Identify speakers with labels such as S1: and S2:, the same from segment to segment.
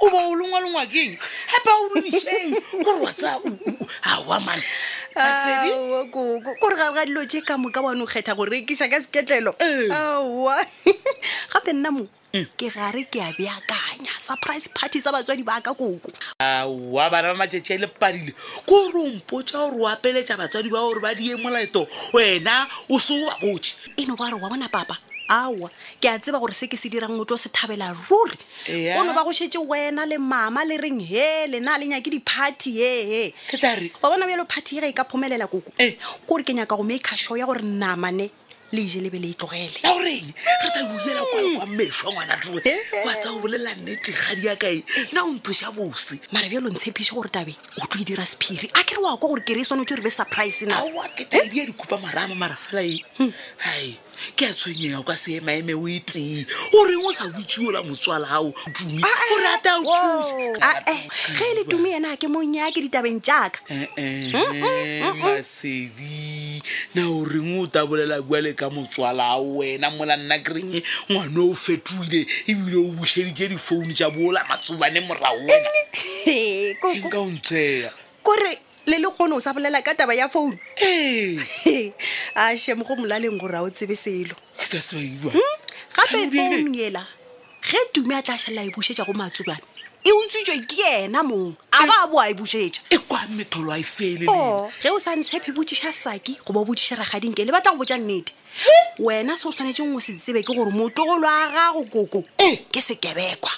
S1: o ba o longwalongwa keng ga ba o lodišeng gore wa tsa awa mane asedi Aowa,
S2: koko kore gare ga dilo tše ka moka wane o kgetha go rekiša ka seketlelo
S1: Ee.
S2: aowa gape nna mo ke gare ke a beakanya surprise party tsa batswadi ba ka koko
S1: awa bana ba matšatši a le padile ko re ompotsa gore o apeletša batswadi ba gore ba die molaeto wena o se o ba botse
S2: e no ba re wa bona papa aowa ke a tseba gore se ke se dirang o tlo se thabela ruri go no ba go šetse wena le mama le reng he le na le nyake di-party
S1: ee
S2: wa bona bjalo party e ge e ka phomelela koko
S1: eh.
S2: kore ke nyaka go maker show ya gore namane le ije lebe le e tlogele
S1: ka goreng re ta bulela kwa le kwa mefo ngwana tloe
S2: eh.
S1: wa tsa go bolela nnete ga di akae na o nthoša bose
S2: mare bjalo ntshephiše gore tabeng o tlo e dira sephiri a kere wa kwa gore kere e swanetse gore be surprise na
S1: aowa ke taedi ya dikhupa marama mara fela e hmm. hai ke a tshwenyega ka se maeme o e tee o reng o sa botsiola motswala gago dumi ah, eh, o rata o thusa
S2: ah, eh, ge e le dumi ena ke mong ya ke ditabeng jaaka
S1: eh, hmm, hmm, na o reng o ta bolela bjale ka motswala wena mola nna ke reng ngwane o fetoile ebile o bušeditše difounu tša boola matsobane morago wena nka o ntshea
S2: kore le le kgone o sa bolela ka taba ya founu a shemo go molaleng gore a o tsebe selo
S1: hmm?
S2: gape founu yela ge tume a tla šalela e bušetša go matsobane e utswitswe ke yena mong a ba a boa e bušetša
S1: e kwa metholo a e fele
S2: o ge o sa ntshephe botšiša saki goba o botšiša ragadinke le batla go botša nnete wena se o tshwanetseng go se tsebe ke gore motlogolo a gago koko ee. ke sekebekwa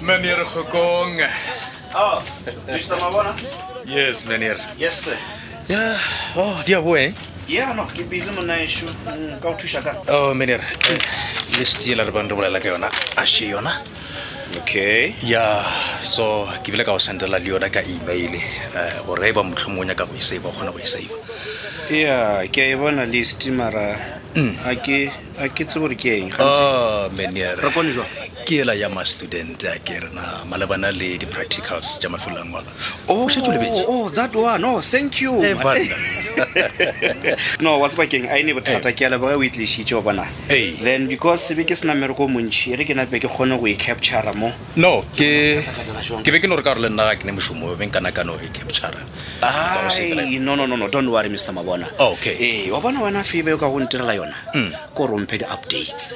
S3: Meneer Gekong.
S4: Oh, u staat maar wonen?
S3: Yes, meneer.
S4: Yes, sir.
S3: Ja, oh, die hoe,
S4: hè? Ja, no, ke busy mo nna ešo mm, ka go thuša ka
S3: Oh, meneer. Eh, le stila re bang re bolela ka yona. A she yona.
S4: Okay.
S3: Ya, so ke bile ka go sendela le yona ka email eh gore e ba motlhomo o nyaka go e save o kgona go e save.
S4: Ya, ke a e bona list mara a ke a ke tse gore ke eng
S3: oh, ke ela ya ma-student a ke rena malebana le di-practicals tša mafelo a ngwala oh,
S4: oh, that one oh thank you
S3: eh,
S4: no wa tseba keng a ene bothata eh. ke aleboge o itlišitše wa bona
S3: eh.
S4: then because be ke sena mmereko o montšhi ere ke nape ke kgone go e-captura mo
S3: no ke be ke no re ka gore le nna ga ke ne mošomo be nkanakano e-captura
S4: Ai, no no no no don't worry mr mabona
S3: Okay.
S4: ee wa bona wena febe o ka go ntirela yona Mm. ko romphe di-updates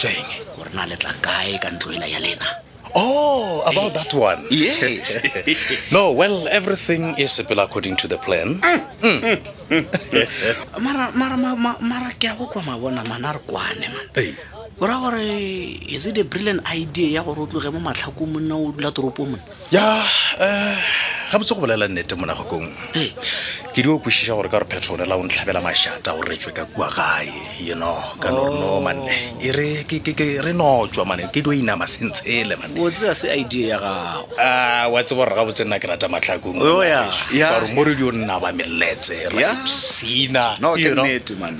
S3: Jeng?
S4: gore na le tla kae ka ntlo ela ya lena
S3: Oh, about that one.
S4: Yes.
S3: no, well, everything is still according to the plan.
S4: mara mara ma- ma- mara ke ya go kwa mabona mana re kwane man
S3: Hey.
S4: o ra gore is it a brilliant idea ya gore o tloge mo matlhakong monna o dula toropong mona
S3: ya eh, ga botse go bolela nnete
S4: monagokong
S3: ke di o kwešiša gore ka gore phetho one la o ntlhabela mašata gore re tswe ka kua gae you know ka norno mane e re ke- ke- ke- re no tswa mane ke dio inama sentshele mane
S4: botse a se idea ya gago
S3: Ah, wa tseba gore ga botse nna ke rata matlhakong
S4: Oh, yeah. Yeah.
S3: gore mo re dio nna ba meletse
S4: Yeah.
S3: rapsina
S4: no ke nnete man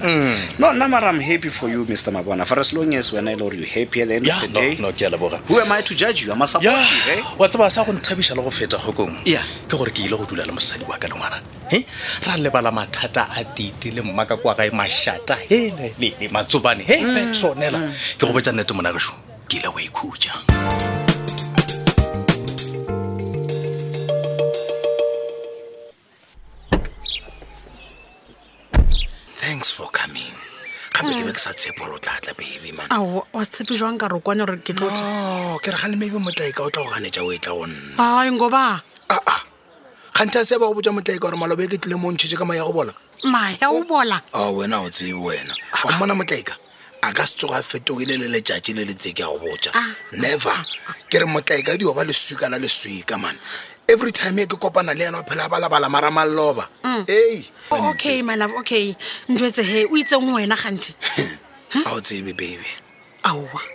S4: no nna mara i'm happy for you mr mabona for as long as wena e le gore happy at the end of the day
S3: no ke a leboga
S4: who am i to judge you ama support you hey
S3: wa tsaba sa go nthabisha le go feta gokong
S4: yeah
S3: ke gore ke ile go dula le mosadi wa ka le ngwana he ra lebala mathata a titi le mmaka kwa gae mashata he le le matsobane he mm, petronela mm. ke go botsa nnete mona gašo ke ile go ikhutša thanks for coming gape ke be ke sa tshepo gore o tla
S5: tla baby man
S6: ao wa tshepe jwang ka re kwane gore ke tlotla
S5: no ke re ga le maybe motlaeka o tla go ganetša o e tla go nna
S6: ai ngoba
S5: aa kganthe a se ba go botsa motlaeka gore malobe ke tlile mo ntšhetse ka moya go bola
S6: maya o bola
S5: a wena o tsebe wena wa mmona motlaeka a ka se tsoga a fetogile le letšatši le letsee ke a go botša ah. never ke re motlae ka dio ba leswika la leswika man every time e ke kopana le yena o phela balabala mara maloba mm. ei
S6: oh, okay my love okay njetse he o itseng wena gante
S5: a o tsebe baby
S6: aowa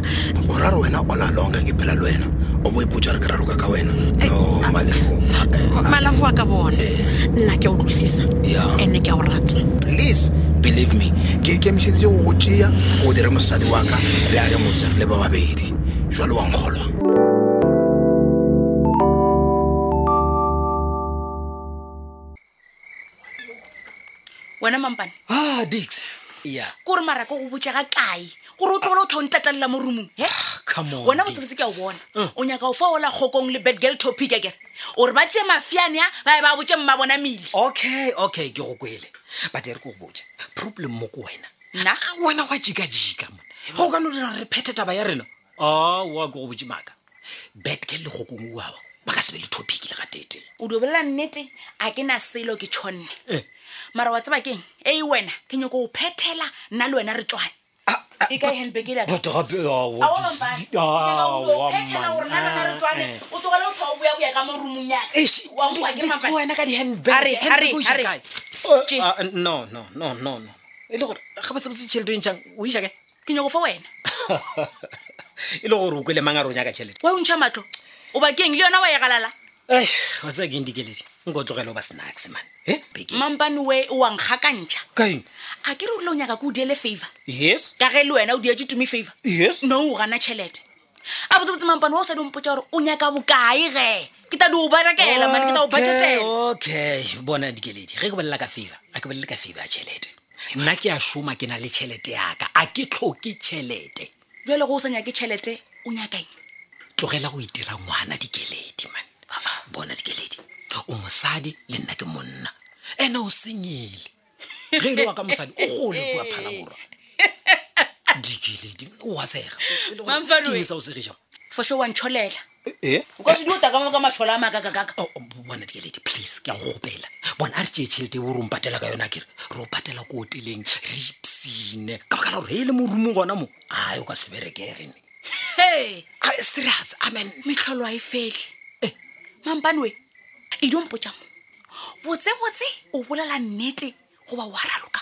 S5: o ra re wena o lalonga ke phela le wena o bo ipotsa re ke raloka ka wena no malego
S6: malafo wa ka bona nna ke a utlwisisa
S5: Yeah.
S6: ene ke a o rata
S5: please believe me ke ikemišeditse go go tšea go dire mosadi wa ka re age motse re le ba babedi jwalo wa nkgolwa
S7: wena mampane
S8: ah dix ya
S7: kore maraka go botša ga kae gore o tlogole o tlhong tatalela mo rumong e ah,
S8: come on
S7: wena
S8: Dix.
S7: botsebotse ke a o bona Mm. o nyaka o fa ola kgokong le bad girl topic akere ore ba tše mafiane a ba e ba botše mma bona mele
S8: okay okay ke go kwele but e re ke go botša problem mo ko wena
S7: nna
S8: Ah, wena wa jikajika mona go ka no dira re phethe taba ya rena awa ke go botse maaka betke le kgokong uawa ba ka sebe le topic le gatete
S7: o dobelela nnete a ke na selo ke tšhonne
S8: eh.
S7: mara wa tseba keng e wena ke nyoko o phethela nna le wena re tšwane
S8: ah,
S7: ah,
S8: e ka
S7: e
S8: handbag e laka e le gore ga ba sebetse tšhelete e ntšhang o iša kae
S7: ke nyoko fa wena
S8: e le gore o kwele mang a ronya ka tšhelete
S7: wa o ntšha matlho o bakeng le yona wa e
S8: galala ei wa tsaya keng dikeledi nko o tlogele o ba snacks man e beke
S7: mampane we o wankga ka ntšha
S8: kaeng
S7: a ke re o rile o nyaka ke o diele favor
S8: yes
S7: ka ge le wena o dietse tumi favor
S8: yes
S7: no o gana tšhelete a botsebotse mampane wa o sa di ompotsa gore o nyaka bokae ge ke ta di o berekela mane ke ta o budgetela
S8: okay bona dikeledi ge ke bolela ka favor a ke bolele ka favor ya tšhelete nna ke a šoma ke na le tšhelete yaka a ke tlhoke tšhelete
S7: jale go o sa nyake tšhelete o nyakaeng
S8: tlogela go itira ngwana dikeledi man bona dikeledi o mosadi le nna ke monna ene o senyele ge e le wa ka mosadi o gole kua phala borwa dikeledi o wa sega o segejang
S7: fosho wa
S8: ntsholela
S7: ee nka se di o takama ka mašola a makakakaka
S8: Oh, oh, bona dikeledi please ke a go gopela bona a re tšee tšhelete eo rong patela ka yona kere re o patela ko oteleng re ipsine ka bakala gore e le morumo gona mo ae o ka se berekegene
S7: he a
S8: serious amen
S7: metlholo a e fele
S8: Eh.
S7: mampanoe e dio mpotsa mo botsebotse o bolela nnete goba wa raloka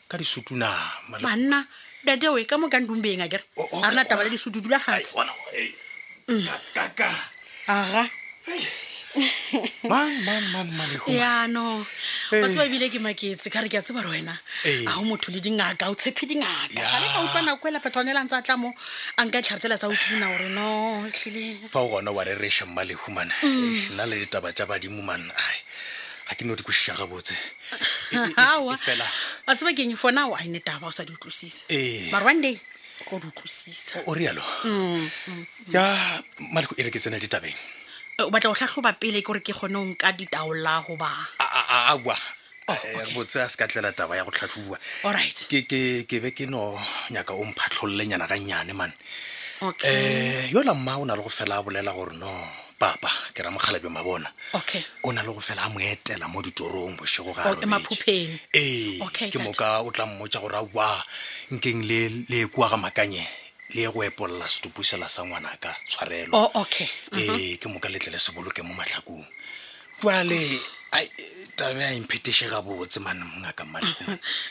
S3: ka disutu na mala-
S6: banna date oe ka mokang dumbeng a kere
S3: O- o-
S6: a rena taba le disutu dula
S3: Ai,
S6: fatshe
S3: bona gore, ei, ka- ka- ka.
S6: aga
S3: Man, man, man, Malehuma.
S6: yaanong Eh. wa tseba ebile ke maketse ka re ke a tseba re wena
S3: Eh.
S6: ga go motho le dingaka o tshephe dingaka
S3: Ya.
S6: ga re ka utlwa nako ela phethonelang tsa tla mo a nka ditlhare tsela tsa o tlina gore no tlile
S3: fa o gona wa rereša mmalehumana nna le ditaba tša badimo man ai ga ke no di kwešiša gabotse Aowa. fela
S6: a tseba keng for now a ene taba o sa di utlwisise
S3: Ee.
S6: mara one day o tlo di utlwisisa
S3: o rialo ya maleko e re ke tsena ditabeng
S6: Eh, o batla go tlhatlhoba pele ke gore ke kgone go nka ditaola goba
S3: A- a- a- aowa Oh, Eh, okay. botse a se ka tlela taba ya go tlhatlhobuwa
S6: Alright.
S3: ke ke- ke be ke no nyaka o mphatlholole nyana gannyane mane
S6: okay
S3: um yola mma o na le go fela a bolela gore no papa ke ra mokgalabe mabona
S6: okay
S3: o na le go fela a mo etela mo ditorong bošego
S6: ga a O- robetše. emaphupheng.
S3: ee
S6: Okay,
S3: ke
S6: tate.
S3: moka o tla mmotsa gore a wa nkeng le le kua ga makanye le ye go epolola setopo sela sa ngwanaka tshwarelo
S6: oh okay
S3: ee ke moka letle le se boloke mo matlhakong jale ai, taba ya impheteshe gabotse mane mongaka mmaleko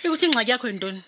S6: e kuthi ingxaki yakho yintoni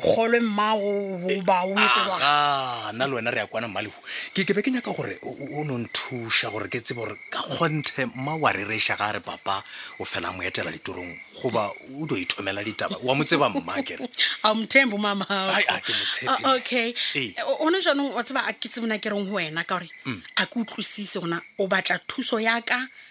S6: kgolwe mmago ba o etse jwang
S3: a nna le wena re ya kwana mmalebo ke ke be ke nyaka gore o- o o no nthuša gore ke tsebe gore ka kgonthe mma wa rereša ga a re papa o fela mo etela ditorong goba o dio ithomela ditaba wa mo tseba mma kere
S6: a o mothembo mama gago.
S3: Ai, a ke mo tshepe.
S6: O- okay
S3: Ee.
S6: O- gone jaanong wa tseba a ke tsebona ke reng go wena ka gore a ke utlwisise gona o batla thuso yaka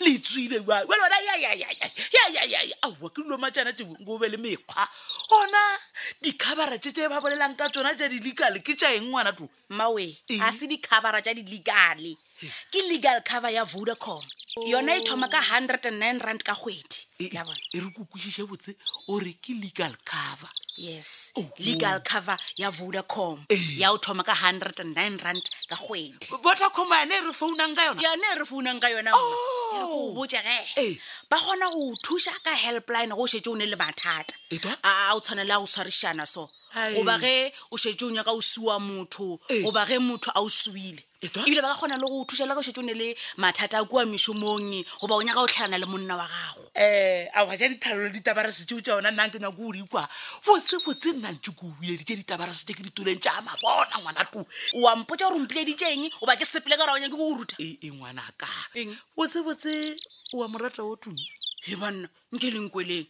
S6: le
S1: tswile jale wena yayayayayayaya aowa ke dilo matšana tse go be le mekgwa gona dikhabara tse tse ba bolelang ka tsona tsa dilegale ke tša eng ngwana to
S7: mawe ga se dikhabara tša dilegale ke legal cover ya vodacom yona e thoma ka hundred and nine rand ka kgwedi
S1: e re kokwešiše botse o re ke legal cover
S7: yes
S1: oh,
S7: legal oh. cover ya vodacom
S1: eh.
S7: ya o thoma ka hundred and nine rand ka kgwedi
S1: vodacom yane e re founang ka yona
S7: yane e re founang ka yona
S1: oh.
S7: botse ge eh. ba kgona go thuša ka helpline go šetse o ne le mathata a o tshwanele ya go tshwarišana so goba ge o šetse o nyaka o siwa motho goba ge motho a o
S1: siwile
S7: ebile ba ka kgona le go thusa le go šetso ne le mathata a kua mešomong goba o nyaka go tlhalana le monna wa gago
S1: um a wa ja dithalolo ditabarase tseo tsa yona nna ke nyako o dikwa botsebotse nna ntse ko buleditse ditabarase tse ke ditoleng tsa ama bona ngwana tlo
S7: oa mpotsa gore ompoleditseng o ba ke sepele ka raonya ke ko go ruta
S1: ee ngwanaka botsebotse oa morata o tumi
S7: e banna nke leng kweleng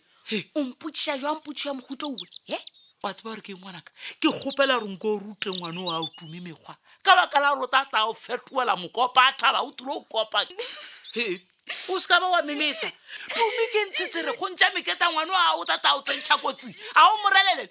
S7: o mpotsiša jwang potsišo ya mohuto owe e
S1: wa tseba gore ke ngwanaka ke kgopela gore nko o rute ngwane o a o tume mekgwa ka baka la gore o tata o fetoela mokopa a thaba o tule o kopa o se ka ba wa memesa tume ke ntshetsere go ntša meketa ngwane o a o tata o tsentšha kotsi a o
S9: morelelele